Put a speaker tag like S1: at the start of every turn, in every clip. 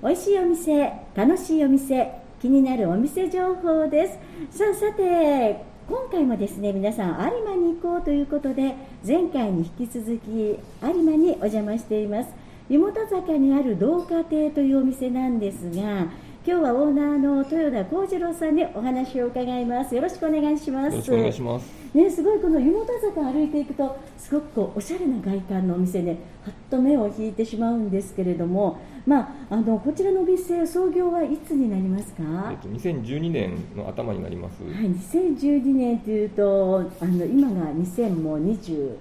S1: 美味しいお店楽しいお店気になるお店情報です。さあさて今回もですね皆さん有馬に行こうということで前回に引き続き有馬にお邪魔しています。湯本坂にある同家亭というお店なんですが今日はオーナーの豊田幸次郎さんにお話を伺います。よろしくお願いします。よ
S2: ろしくお願いします。
S1: ねすごいこの湯本坂歩いていくとすごくこうおしゃれな外観のお店ねはっと目を引いてしまうんですけれども。まああのこちらのお店創業はいつになりますか？
S2: えっと2012年の頭になります。
S1: はい2012年というとあの今が2020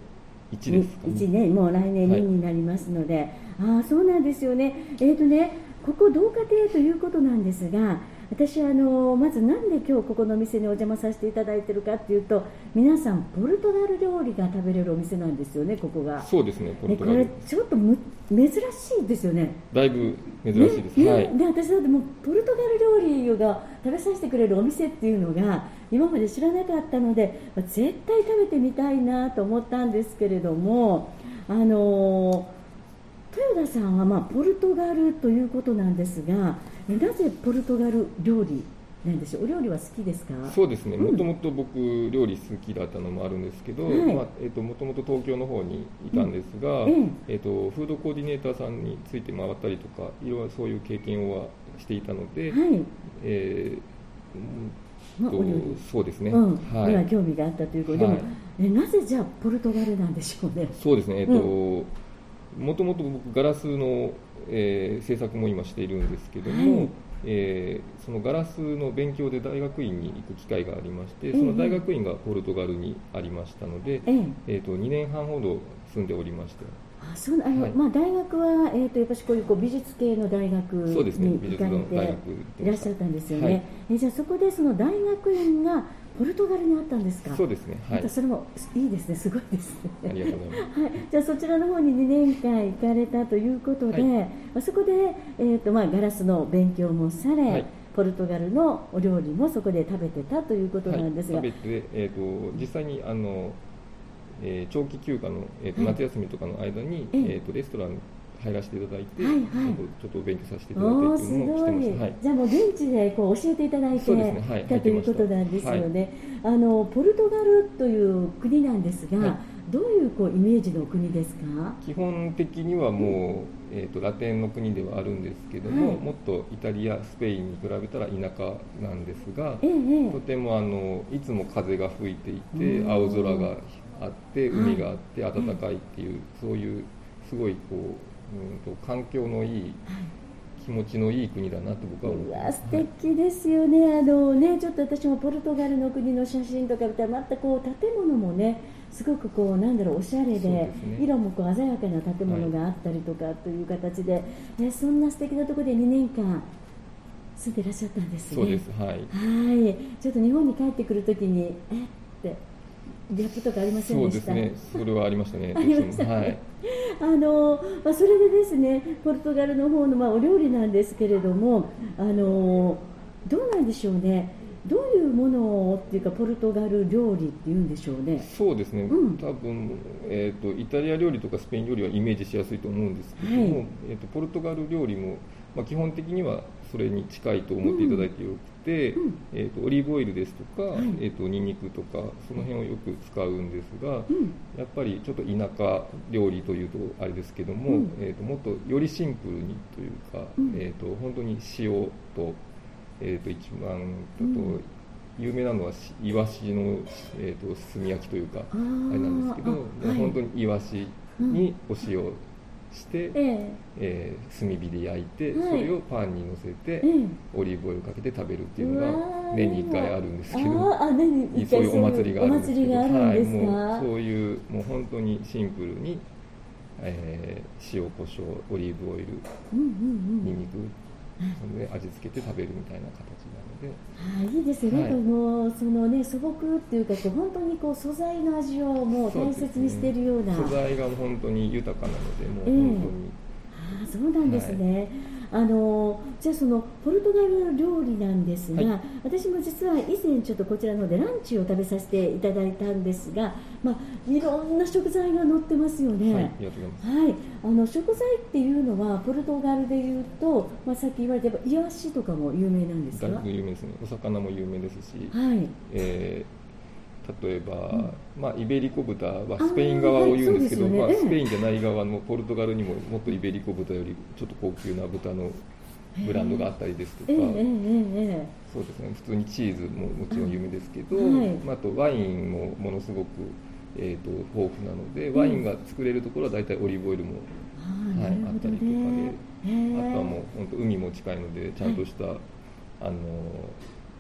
S2: 1ですか、ね、
S1: 1年もう来年2になりますので、はい、ああそうなんですよね。えっ、ー、とねここ同家庭ということなんですが私あのまずなんで今日ここのお店にお邪魔させていただいているかっていうと皆さんポルトガル料理が食べれるお店なんですよねここが。
S2: そうですね
S1: ポルトガル。これちょっとむ珍しいですよね。
S2: だいぶ珍しいです、ね、はい、
S1: で私だってもうポルトガル料理が食べさせてくれるお店っていうのが今まで知らなかったので絶対食べてみたいなと思ったんですけれどもあの豊田さんはまあポルトガルということなんですがなぜポルトガル料理なんでしょう？お料理は好きですか？
S2: そうですね。もともと僕料理好きだったのもあるんですけど、はい、まあえーと、もともと東京の方にいたんですが、うん、えーと、フードコーディネーターさんについて回ったりとかいろいろそういう経験はしていたので、はい、えーまあ、そうですね、
S1: うん、はい、興味があったということで、はい、でもえなぜじゃあポルトガルなんでしょうね？
S2: そうですね。えっ、ー、と、うんもともと僕ガラスの、えー、制作も今しているんですけども、はい、えー、そのガラスの勉強で大学院に行く機会がありまして、その大学院がポルトガルにありましたので、えー、えーと2年半ほど住んでおりまして
S1: あそうあの、はい、まあ、大学は、えーと、やっぱりこういうこう美術系の大学に行かれていらっしゃったんですよね、はい、えじゃあそこでその大学院がポルトガルにあったんですか？
S2: そうですね。はい。
S1: それもいいですね。すごいですね。
S2: ありがとうございます。はい。
S1: じゃあそちらの方に2年間行かれたということで、はい、まあそこでえっ、ー、とまあガラスの勉強もされ。はいポルトガルのお料理もそこで食べてたということなんですが、
S2: はい、食べて、えーと、実際にあの、えー、長期休暇の、えーと、夏休みとかの間に、えーとレストラン入らせていただいて、はいはい、ちょっと勉強させていただいてってい。うのもしてます。はい、
S1: じゃあもう現地でこう教えていただいて、ね。はい、た。ということなんですよね。はい、あのポルトガルという国なんですが、はい、どういうこうイメージの国ですか？
S2: 基本的にはもう、えーと、ラテンの国ではあるんですけども、もっとイタリア、スペインに比べたら田舎なんですが、ええ、とてもあのいつも風が吹いていて、青空があって海があって暖かいっていう、そういうすごいこううんと環境のいい、気持ちのいい国だなと僕は思
S1: うわ素敵ですよね、はい、あのねちょっと私もポルトガルの国の写真とか見たらまたこう建物もねすごくこうなんだろうおしゃれで、ね、色もこう鮮やかな建物があったりとかという形で、はい、ね、そんな素敵なところで2年間住んでいらっしゃったんですね。
S2: そうですはい。は
S1: い。ちょっと日本に帰ってくるときにえギャップとかありませんでした？そうです
S2: ね。それはありましたね。
S1: ありました、ね、はい。あのまあ、それでですねポルトガルの方のまあお料理なんですけれどもあのどうなんでしょうねどういうものっていうかポルトガル料理っていうんでしょうね
S2: そうですね、うん、多分、えーと、イタリア料理とかスペイン料理はイメージしやすいと思うんですけども、はい、えーと、ポルトガル料理も、まあ、基本的にはそれに近いと思っていただいてよくて、うん、えーと、オリーブオイルですとか、はい、えーと、ニンニクとかその辺をよく使うんですが、うん、やっぱりちょっと田舎料理というとあれですけども、うん、えー、ともっとよりシンプルにというか、えー、と本当に塩と,、えー、と一番だと、有名なのはイワシの、えー、と炭焼きというかあれなんですけど、はい、本当にイワシにお塩して、ええ。ー、炭火で焼いて、はい、それをパンにのせて、オリーブオイルかけて食べるっていうのが年に1回あるんですけど。
S1: あ年に
S2: そういうお祭りがあるんですけど。
S1: はい、
S2: もうそういうもう本当にシンプルに、えー、塩コショウオリーブオイル、うんうんうん、ニンニクそれで味付けて食べるみたいな形な
S1: ので、あいいですね、はい、もうそのね素朴っていうかこう本当にこう素材の味をもう大切にしているような、
S2: ね、素材が本当に豊かなのでもう本当に、
S1: えー、あそうなんですね、あのじゃあそのポルトガル料理なんですが、はい、私も実は以前ちょっとこちらのでランチを食べさせていただいたんですが、まあ、いろんな食材が載ってますよね。はい、はい、あの食材っていうのはポルトガルでいうと、まあ、さっき言われたイワシとかも有名なんですか？
S2: 有名ですね。お魚も有名ですし、はい、えー例えば、うん、まあ、イベリコ豚はスペイン側を言うんですけど、ね、まあ、スペインじゃない側のポルトガルにももっとイベリコ豚よりちょっと高級な豚のブランドがあったりですとか、そうですね。普通にチーズももちろん有名ですけど、はい、まあ、あとワインもものすごく、えーと、豊富なのでワインが作れるところは大体オリーブオイルも、はい、あったりとかであとはもう本当海も近いのでちゃんとした、あの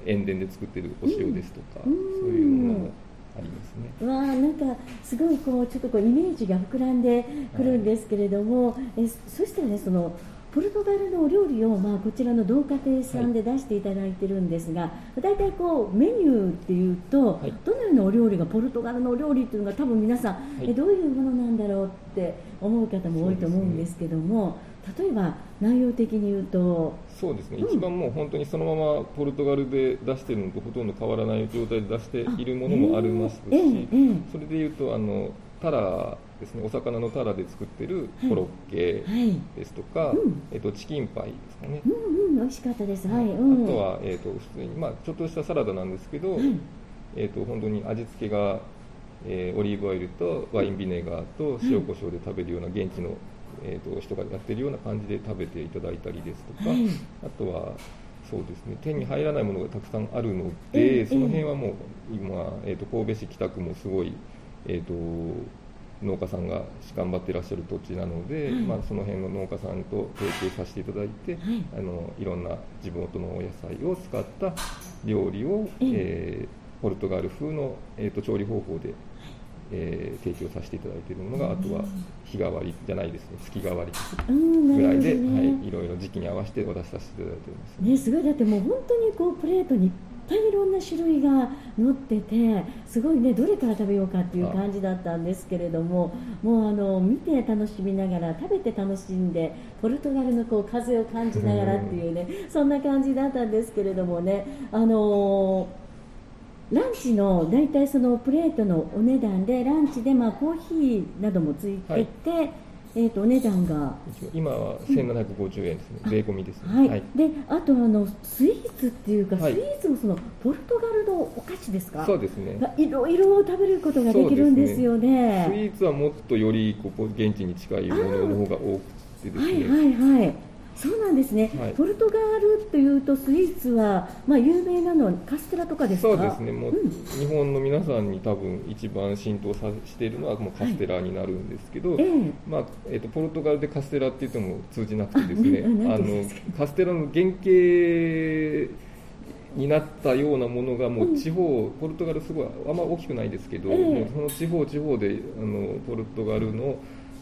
S2: 塩田で作ってるお塩ですとか、そういうものもありますね。
S1: わあなんかすごいこうちょっとこうイメージが膨らんでくるんですけれども、はい、えそしたらねそのポルトガルのお料理を、まあ、こちらの同家庭さんで出していただいてるんですが、はい、大体こうメニューっていうと、はい、どのようなお料理がポルトガルのお料理っていうのが多分皆さん、はい、えどういうものなんだろうって思う方も多いと思うんですけども、例えば内容的に言うと
S2: そうですね、うん、一番もう本当にそのままポルトガルで出しているのとほとんど変わらない状態で出しているものもありますし、えーえー、それでいうとあのタラですね。お魚のタラで作ってい。るコロッケですとか、はいはいえっと、チキンパイですかね、
S1: うんうん、美味しかったです、はい、
S2: うん、あとは、えっと、普通に、まあ、ちょっとしたサラダなんですけど、えっと、本当に味付けが、えー、オリーブオイルとワインビネガーと塩コショウで食べるような現地のえーと、人がやってるような感じで食べていただいたりですとか、はい、あとはそうですね手に入らないものがたくさんあるので、えー、その辺はもう今、えーと、神戸市北区もすごい、えーと、農家さんが頑張っていらっしゃる土地なので、はい、まあ、その辺の農家さんと提携させていただいて、はい、あのいろんな地元のお野菜を使った料理を、えー、ポルトガル風の、えー、と調理方法でえー、提供させていただいているものが、あとは日替わりじゃないですね。月替わりぐらいで、ね、はい、いろいろ時期に合わせてお出しさせていただいています、
S1: ね、すごい。だってもう本当にこうプレートにいっぱいいろんな種類が載っててすごいねどれから食べようかっていう感じだったんですけれどももうあの見て楽しみながら食べて楽しんでポルトガルのこう風を感じながらっていうねそんな感じだったんですけれどもねあのーランチの大体そのプレートのお値段でランチでまあコーヒーなどもついてて、はい、えー、とお値段が
S2: 今は1750円ですね、うん、税込みです、
S1: ね、はい、はい、であとあのスイーツっていうか、はい、スイーツもそのポルトガルのお菓子ですか？
S2: そうですね。
S1: いろいろ食べることができるんですよね、
S2: ね、スイーツはもっとよりここ現地に近いものの方が多くてですね。
S1: はいはいはいそうなんですね、はい、ポルトガルというとスイーツは、まあ、有名なのはカステラとかですか？
S2: そうですね。もう、うん、日本の皆さんに多分一番浸透さしているのはもうカステラになるんですけど、はい、まあえーと、ポルトガルでカステラって言っても通じなくてですねあのカステラの原型になったようなものがもう地方、うん、ポルトガルすごいあんま大きくないですけど、えー、もうその地方地方であのポルトガルの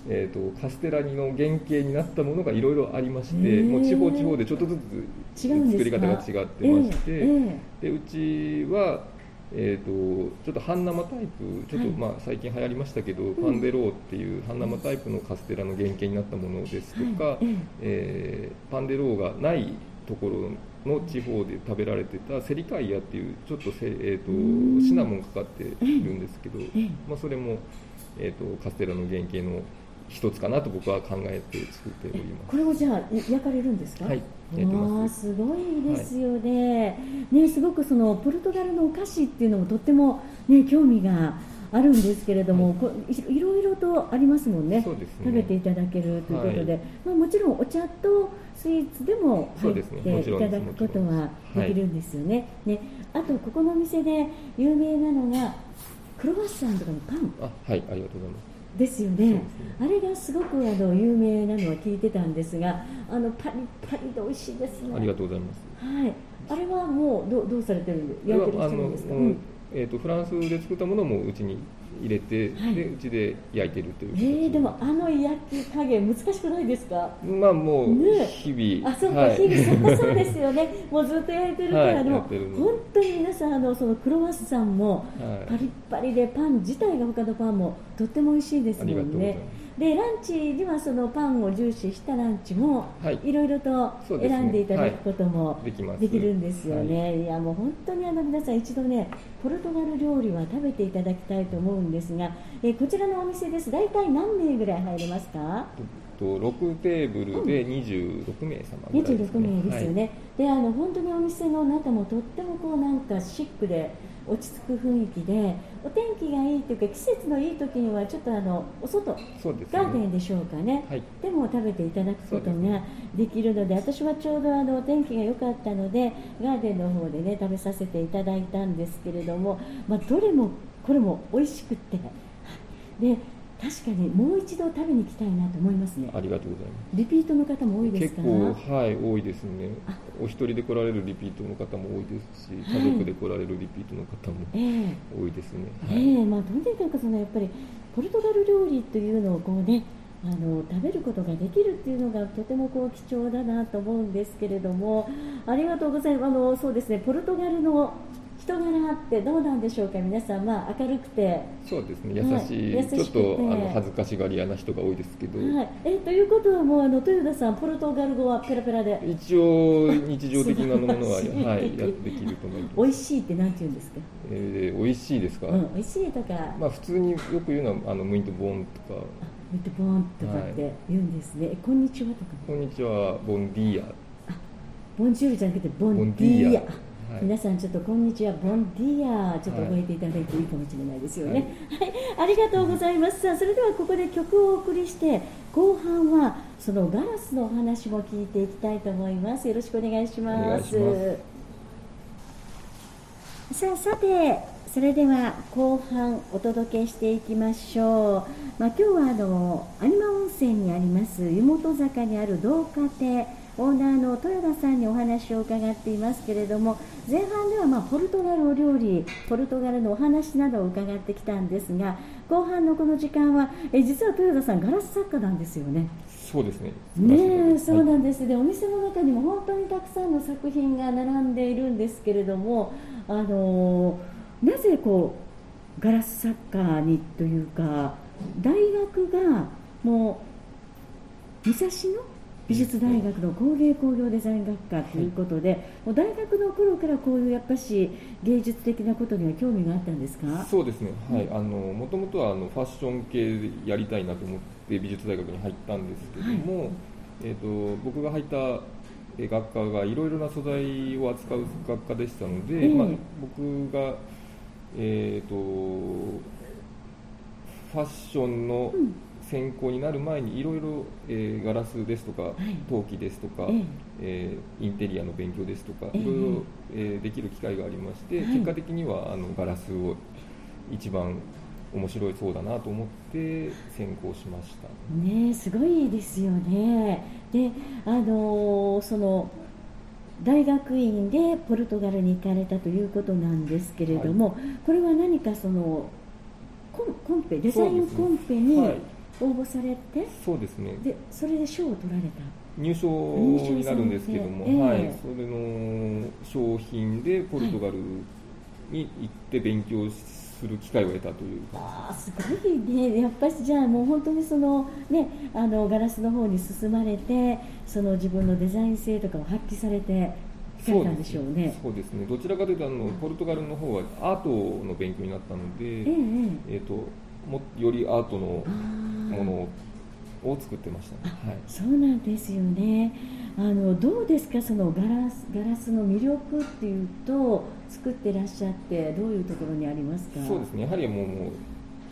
S2: えーと、カステラニの原型になったものがいろいろありまして、もう地方地方でちょっとずつ作り方が違ってまして、えー、でうちは、えーと、ちょっと半生タイプちょっと、まあ、最近流行りましたけど、はい、パンデローっていう半生タイプのカステラの原型になったものですとか、はい、えー、パンデローがないところの地方で食べられてたセリカイヤっていうちょっとせ、えーと、シナモンかかっているんですけど、まあ、それも、えーとカステラの原型の一つかなと僕は考えて作っております。
S1: これをじゃあ焼かれるんですか？
S2: はい
S1: あすごいですよね。はい、ねすごくそのポルトガルのお菓子っていうのもとっても、ね、興味があるんですけれども、はい、いろいろとありますもんね、ね、食べていただけるということで、はい、まあ、もちろんお茶とスイーツでも入っていただくことはできるんですよね。ね。あとここのお店で有名なのがクロワッサンとかのパン。
S2: あはいありがとうございます
S1: ですよね、あれがすごくあの有名なのは聞いてたんですが、あのパリパリで美味しいですね。
S2: ありがとうございます。
S1: はい、あれはもうどどうされてるんで、焼いてるんですか？うん、
S2: えっ、ー、とフランスで作ったものもうちに入れて、はい、でうちで焼いてるという
S1: えー、でもあの焼き加減難しくないですか？
S2: まあもう日々、
S1: ね、あそうか、はい、日々そうそうですよね。もうずっと焼いてるから、はい、でも本当に皆さんあのそのクロワッサンもパリッパリでパン自体が他のパンもとっても美味しいですもんねでランチにはそのパンを重視したランチも、
S2: はい。
S1: いろいろと選んでいただくことも
S2: できます
S1: できるんですよね、い、やもう本当にあの皆さん一度ねポルトガル料理は食べていただきたいと思うんですが、えーこちらのお店です。大体何名ぐらい入れますか？
S2: と6テーブルで26名様ぐらいです、
S1: 26
S2: ね、
S1: 名ですよね、であの本当にお店の中もとってもこうなんかシックで落ち着く雰囲気でお天気がいいというか季節のいい時にはちょっとあのお外
S2: ね。
S1: ガーデンでしょうかね、
S2: はい。
S1: でも食べていただくことができるので私はちょうどあのお天気が良かったのでガーデンの方でね食べさせていただいたんですけれども、まあ、どれもこれも美味しくって。で確かにもう一度食べに行きたいなと思いますね。
S2: ありがとうございます。
S1: リピートの方も多いですか
S2: 結構はい多いですね。お一人で来られるリピートの方も多いですし
S1: はい。
S2: 家族で来られるリピートの方も
S1: ええ。
S2: 多いですね、
S1: え
S2: はい。
S1: えまあ、とにかくそのやっぱりポルトガル料理というのをこう、ね、あの食べることができるっていうのがとてもこう貴重だなと思うんですけれどもありがとうございます。あのそうですねポルトガルの人柄ってどうなんでしょうか？皆さん、まあ、明るくて、
S2: そうですね。
S1: はい
S2: 優しい、
S1: 優しくて。
S2: ちょっとあの恥ずかしがり屋な人が多いですけど、
S1: はい、えということはもうあの豊田さんポルトガル語はペラペラで。
S2: 一応日常的なものは、はい、やってできると思います。
S1: 美味しいってなんて言うんですか、
S2: えー、美味しいですか、
S1: うん、美味しいとか、
S2: まあ普通によく言うのはあのムイントボンとか。
S1: あミットボーンとかって言うんですね、えこんにちはとか。
S2: こんにちはボンディーヤ。
S1: ボンジュールじゃなくてボンディーヤ。
S2: ィーヤはい。
S1: 皆さんちょっとこんにちは。ボンディーヤちょっと覚えていただいていいかもしれないですよね。はい、ありがとうございます。さあそれではここで曲をお送りして後半はそのガラスのお話も聞いていきたいと思います。よろしくお願いします
S2: ます。
S1: さあさてそれでは後半お届けしていきましょう、まあ、今日はあの有馬温泉にあります湯本坂にある同家庭オーナーの豊田さんにお話を伺っていますけれども前半ではまあポルトガルお料理ポルトガルのお話などを伺ってきたんですが後半のこの時間はえ実は豊田さんガラス作家なんですよね。
S2: そうですね。
S1: ねえそう
S2: はい
S1: なんです、でお店の中にも本当にたくさんの作品が並んでいるんですけれども、あのーなぜこうガラス作家にというか大学がもう武蔵野美術大学の工芸工業デザイン学科ということで、もう大学の頃からこういうやっぱし芸術的なことには興味があったんですか？
S2: そうですね、はい、あのもともとはあのファッション系でやりたいなと思って美術大学に入ったんですけども、えー、と僕が入ったえ学科がいろいろな素材を扱う学科でしたので、
S1: ええ。
S2: まあ、僕が、えー、とファッションの
S1: うん
S2: 専攻になる前にいろいろえーガラスですとか、
S1: い。
S2: 陶器ですとか、
S1: え
S2: インテリアの勉強ですとか、
S1: ええ。
S2: いろいろ、えーできる機会がありまして、
S1: はい。
S2: 結果的にはあのガラスを一番面白いそうだなと思って専攻しました。
S1: ねえすごいですよね。で、あのーその大学院でポルトガルに行かれたということなんですけれども、これは何かそのコンペデザインコンペに
S2: はい
S1: 応募されて、
S2: そうですね。
S1: でそれで賞を取られた？
S2: 入賞になるんですけども、
S1: ええ
S2: はい、それの商品でポルトガルに行って勉強する機会を得たという。か、
S1: ああすごいね、やっぱりじゃあもう本当にそのねあのガラスの方に進まれて、その自分のデザイン性とかを発揮されてきたんでしょうね。
S2: そうですね。どちらかというとあのポルトガルの方はアートの勉強になったので、
S1: ええええ。
S2: えー、ともよりアートのものを作ってましたね、はい、
S1: そうなんですよね。あのどうですか？そのガラスガラスの魅力っていうと作ってらっしゃってどういうところにありますか？
S2: そうですね。やはりもうもう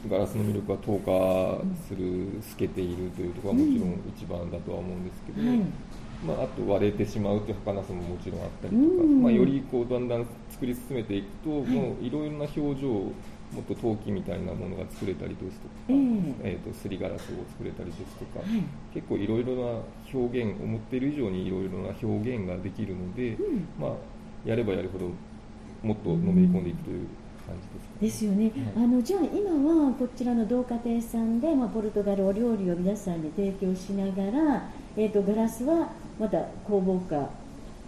S2: ガラスの魅力は透過する透けているというところはもちろん一番だとは思うんですけど、
S1: はい。
S2: まあ、あと割れてしまうという儚さももちろんあったりとか、
S1: うん。
S2: まあ、よりこうだんだん作り進めていくと、
S1: い。
S2: もういろいろな表情もっと陶器みたいなものが作れたりですとか、
S1: え
S2: えーとすりガラスを作れたりですとか、
S1: はい。
S2: 結構いろいろな表現思っている以上にいろいろな表現ができるので、
S1: うん。
S2: まあ、やればやるほどもっとのめり込んでいくという感じですか、
S1: ですよね、
S2: はい。
S1: あのじゃあ今はこちらの同家庭さんで、まあ、ポルトガルお料理を皆さんに提供しながら、えー、とガラスはまた工房か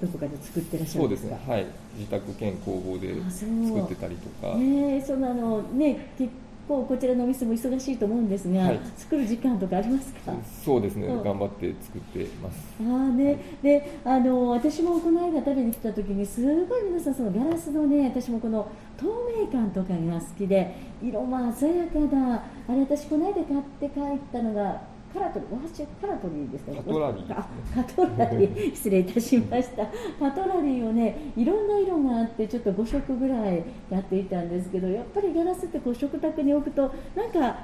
S1: どこかで作ってらっしゃ
S2: そうん
S1: るでか？
S2: ですすね、はい、自宅兼工房で
S1: あそう。
S2: 作ってたりとか、
S1: ねえそのあのねきこうこちらのお店も忙しいと思うんですが、はい、作る時間とかありますか？
S2: そうですね、頑張って作ってます。
S1: あね、はい、であの私もこの間食べに来た時にすごい皆さんそのガラスのね私もこの透明感とかが好きで色も鮮やかだ。あれ私この間買って帰ったのがカラトリ、お箸カラトリーですか、
S2: カトラリー、
S1: ね、カトラリー、失礼いたしました。カトラリーをね、いろんな色があって、ちょっと5色ぐらいやっていたんですけど、やっぱりガラスってこう食卓に置くと、なんか、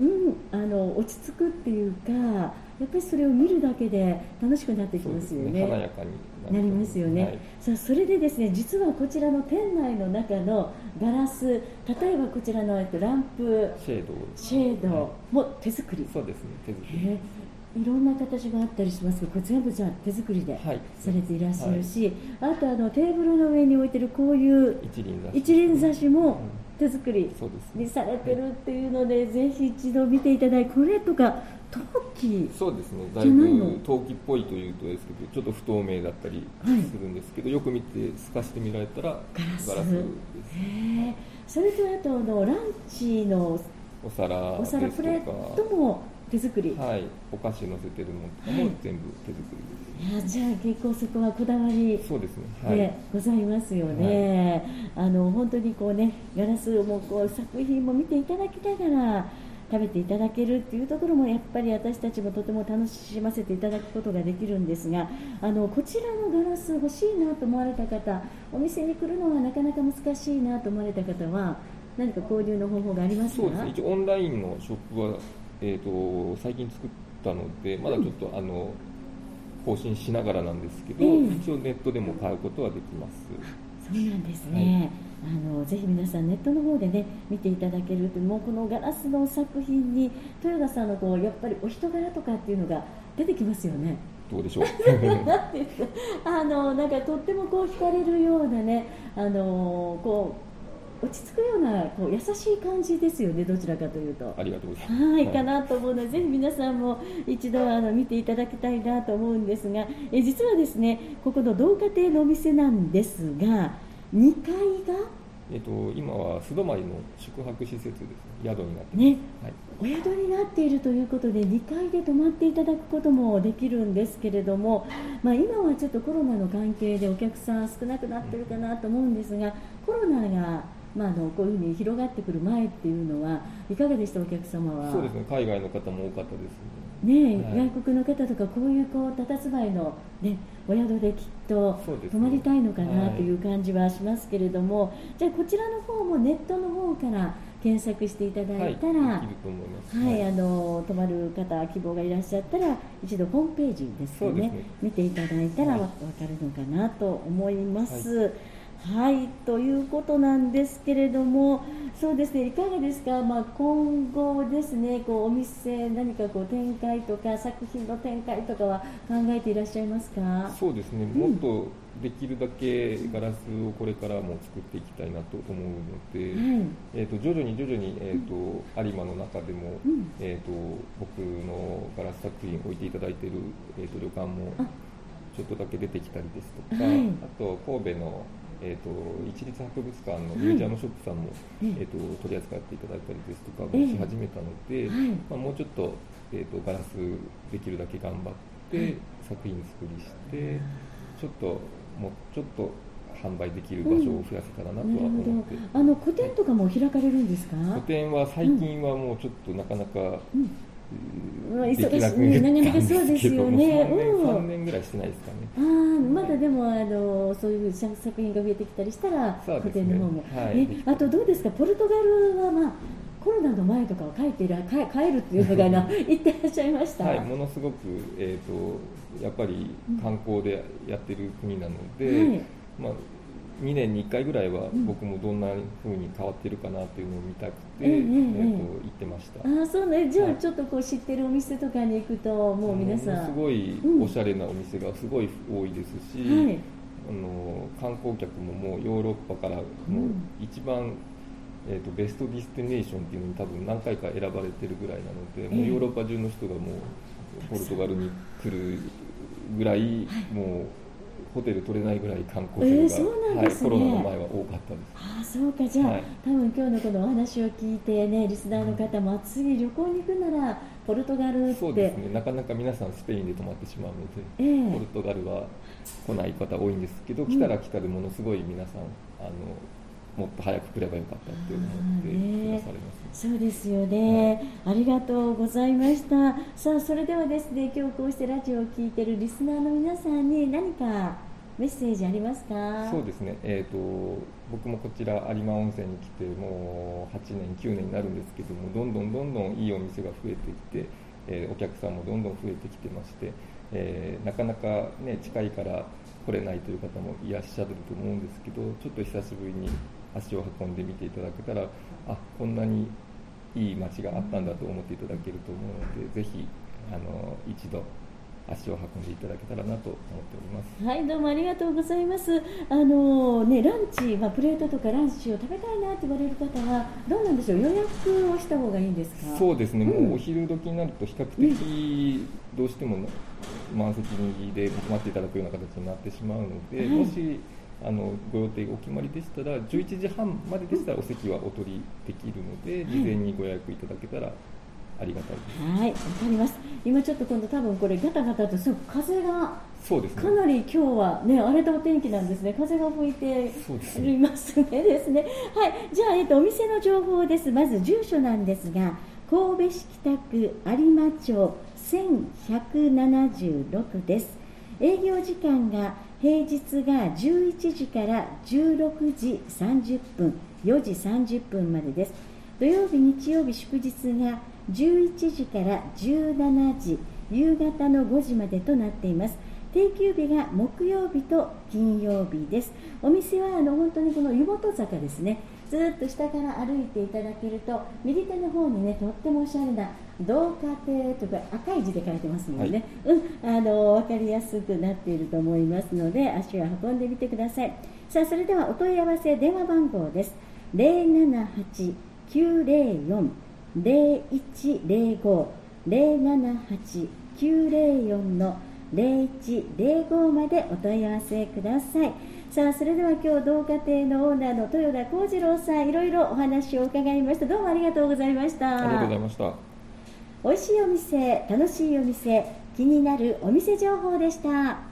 S1: うん、あの落ち着くっていうか、やっぱりそれを見るだけで楽しくなってきますよね。ね。
S2: 華やかに
S1: なりますよね、はい、さあそれでですね実はこちらの店内の中のガラス例えばこちらのランプ
S2: シェード。
S1: シェードも手作り、
S2: そうですね手作り、
S1: いろんな形があったりしますけどこれ全部じゃあ手作りでされていらっしゃるし、はい、あとあのテーブルの上に置いてるこういう一輪挿し。も手作りにされてるっていうので、ぜひ一度見ていただいてこれとか陶器
S2: そうですね。だいぶ陶器っぽいというとですけどちょっと不透明だったりするんですけど、はい、よく見て透かしてみられたらガラス。ガラスです。
S1: それとあとのランチの
S2: お皿
S1: お皿プレートも手作り。
S2: はい。お菓子乗せてるものとかも全部手作
S1: りです、い、やじゃあ結構そこはこだわり
S2: そうですね、
S1: はい、でございますよね、はい、あの本当にこうねガラスもこう作品も見ていただきながら食べていただけるっていうところもやっぱり私たちもとても楽しませていただくことができるんですがあのこちらのガラス欲しいなと思われた方お店に来るのはなかなか難しいなと思われた方は何か購入の方法がありますか？
S2: そうですね。一応オンラインのショップは、えーと、最近作ったのでまだちょっと、うん、あの更新しながらなんですけど、えー、一応ネットでも買うことはできます。
S1: そうなんですね、はいあのぜひ皆さんネットの方でね見ていただけるともうこのガラスの作品に豊田さんのこうやっぱりお人柄とかっていうのが出てきますよね。
S2: どうでしょう
S1: あのなんかとってもこう惹かれるようなねあのこう落ち着くようなこう優しい感じですよね、どちらかというと。
S2: ありがとうございます。
S1: はい、かなと思うので、ぜひ皆さんも一度あの見ていただきたいなと思うんですが、え実はですね、ここの同家庭のお店なんですが、2階が？
S2: えっと、今は素泊まりの宿泊施設です、宿になって
S1: ね、はい、お宿になっているということで2階で泊まっていただくこともできるんですけれども、まあ、今はちょっとコロナの関係でお客さん少なくなってるかなと思うんですがコロナがまあ、あのこういうふうに広がってくる前っていうのはいかがでした？お客様は。
S2: そうですね。海外の方も多かったです
S1: ね、はい、外国の方とかこういうこう佇まいの、ね、お宿できっと泊まりたいのかなという感じはしますけれども、はい、じゃあこちらの方もネットの方から検索していただいたら、はい、はい、あの泊まる方希望がいらっしゃったら一度ホームページですね、ね、見ていただいたらわ、かるのかなと思います。はいということなんですけれども、そうですねいかがですか、まあ、今後ですねこうお店、何かこう展開とか作品の展開とかは考えていらっしゃいますか？
S2: そうですね、もっとできるだけガラスをこれからも作っていきたいなと思うので、はい、えーと、徐々に徐々に、えーと、有馬の中でも、うん、えーと、僕のガラス作品を置いていただいている、えー、と旅館もちょっとだけ出てきたりですとか、はい、あと神戸のえーと、一律博物館のミュージアムショップさんも、はい、えーと、取り扱っていただいたりですとかもし始めたので、えー、まあ、もうちょっと,、えーと、ガラスできるだけ頑張って作品作りして、ちょっともうちょっと販売できる場所を増やせたらなとは思って、うん、
S1: あの個展とかも開かれるんですか？
S2: 個展は最近はもうちょっとなかなか、うん
S1: 忙しい、なかなかそうですよね。
S2: 3年ぐらいしてないですかね。
S1: ああ、まだでもあのそういう作品が増えてきたりしたら、個展の方も。ね、あとどうですか、ポルトガルはまあ。コロナの前とかは帰っていら帰るっていうのがな言 ってらっしゃいました。
S2: はい、ものすごくえっ、ー、とやっぱり観光でやってる国なので、はい、まあ2年に1回ぐらいは僕もどんなふうに変わってるかなっていうのを見たくて、えー、えー、と行ってました。
S1: あそうね。じゃあちょっとこう知ってるお店とかに行くともう皆さ
S2: ん。すごいおしゃれなお店がすごい多いですし、はい、あの観光客ももうヨーロッパからもう一番、えーと、ベストディスティネーションっていうのに多分何回か選ばれてるぐらいなので、もうヨーロッパ中の人がもうポルトガルに来るぐらい、もうホテル取れないぐらい観光客が、
S1: えーね。
S2: はい、コロナの前は多かったです。
S1: ああそうか。じゃあ、
S2: はい。
S1: 多分今日のこのお話を聞いてねリスナーの方も次旅行に行くならポルトガルって。
S2: そうですね。なかなか皆さんスペインで泊まってしまうので、
S1: ええ。
S2: ポルトガルは来ない方多いんですけど、来たら来たでものすごい皆さんあのもっと早く来ればよかったって思ってくだされます、
S1: そうですよね、ありがとうございました。さあそれではですね今日こうしてラジオを聞いているリスナーの皆さんに何かメッセージありますか？
S2: そうですね、えー、と僕もこちら有馬温泉に来てもう8年9年になるんですけどもどんどんどんどんいいお店が増えてきて、えーお客さんもどんどん増えてきてまして、えーなかなか、ね、近いから来れないという方もいらっしゃると思うんですけどちょっと久しぶりに足を運んでみていただけたらあこんなにいい街があったんだと思っていただけると思うのでぜひあの一度足を運んでいただけたらなと思っております。
S1: はい、どうもありがとうございます。あのね、ランチ、まあ、プレートとかランチを食べたいなって言われる方は、どうなんでしょう、予約をした方がいいんですか？
S2: そうですね、
S1: うん
S2: もうお昼時になると比較的どうしても満席で待っていただくような形になってしまうので、
S1: はい
S2: もしあのご予定がお決まりでしたら11時半まででしたらお席はお取りできるので、事前にご予約いただけたらありがたいです。
S1: はい、わかります。今ちょっと今度多分これガタガタとすごく風が
S2: そうですね
S1: かなり今日はね荒れたお天気なんですね。風が吹いていますねですね。はい、じゃあえっとお店の情報です。まず住所なんですが、神戸市北区有馬町1176です。営業時間が平日が11時から16時30分、4時30分までです。土曜日、日曜日、祝日が11時から17時、夕方の5時までとなっています。定休日が木曜日と金曜日です。お店はあの本当にこの湯本坂ですね。ずーっと下から歩いていただけると、右手の方にね、とってもおしゃれな同化亭とか赤い字で書いてますのでね、うん、あの分かりやすくなっていると思いますので、足を運んでみてください。さあ、それではお問い合わせ電話番号です。078 904 0105 078 904の0105までお問い合わせください。さあそれでは今日同家庭のオーナーの豊田幸次郎さんいろいろお話を伺いました。どうもありがとうございました。
S2: ありがとうございました。
S1: 美味しいお店楽しいお店気になるお店情報でした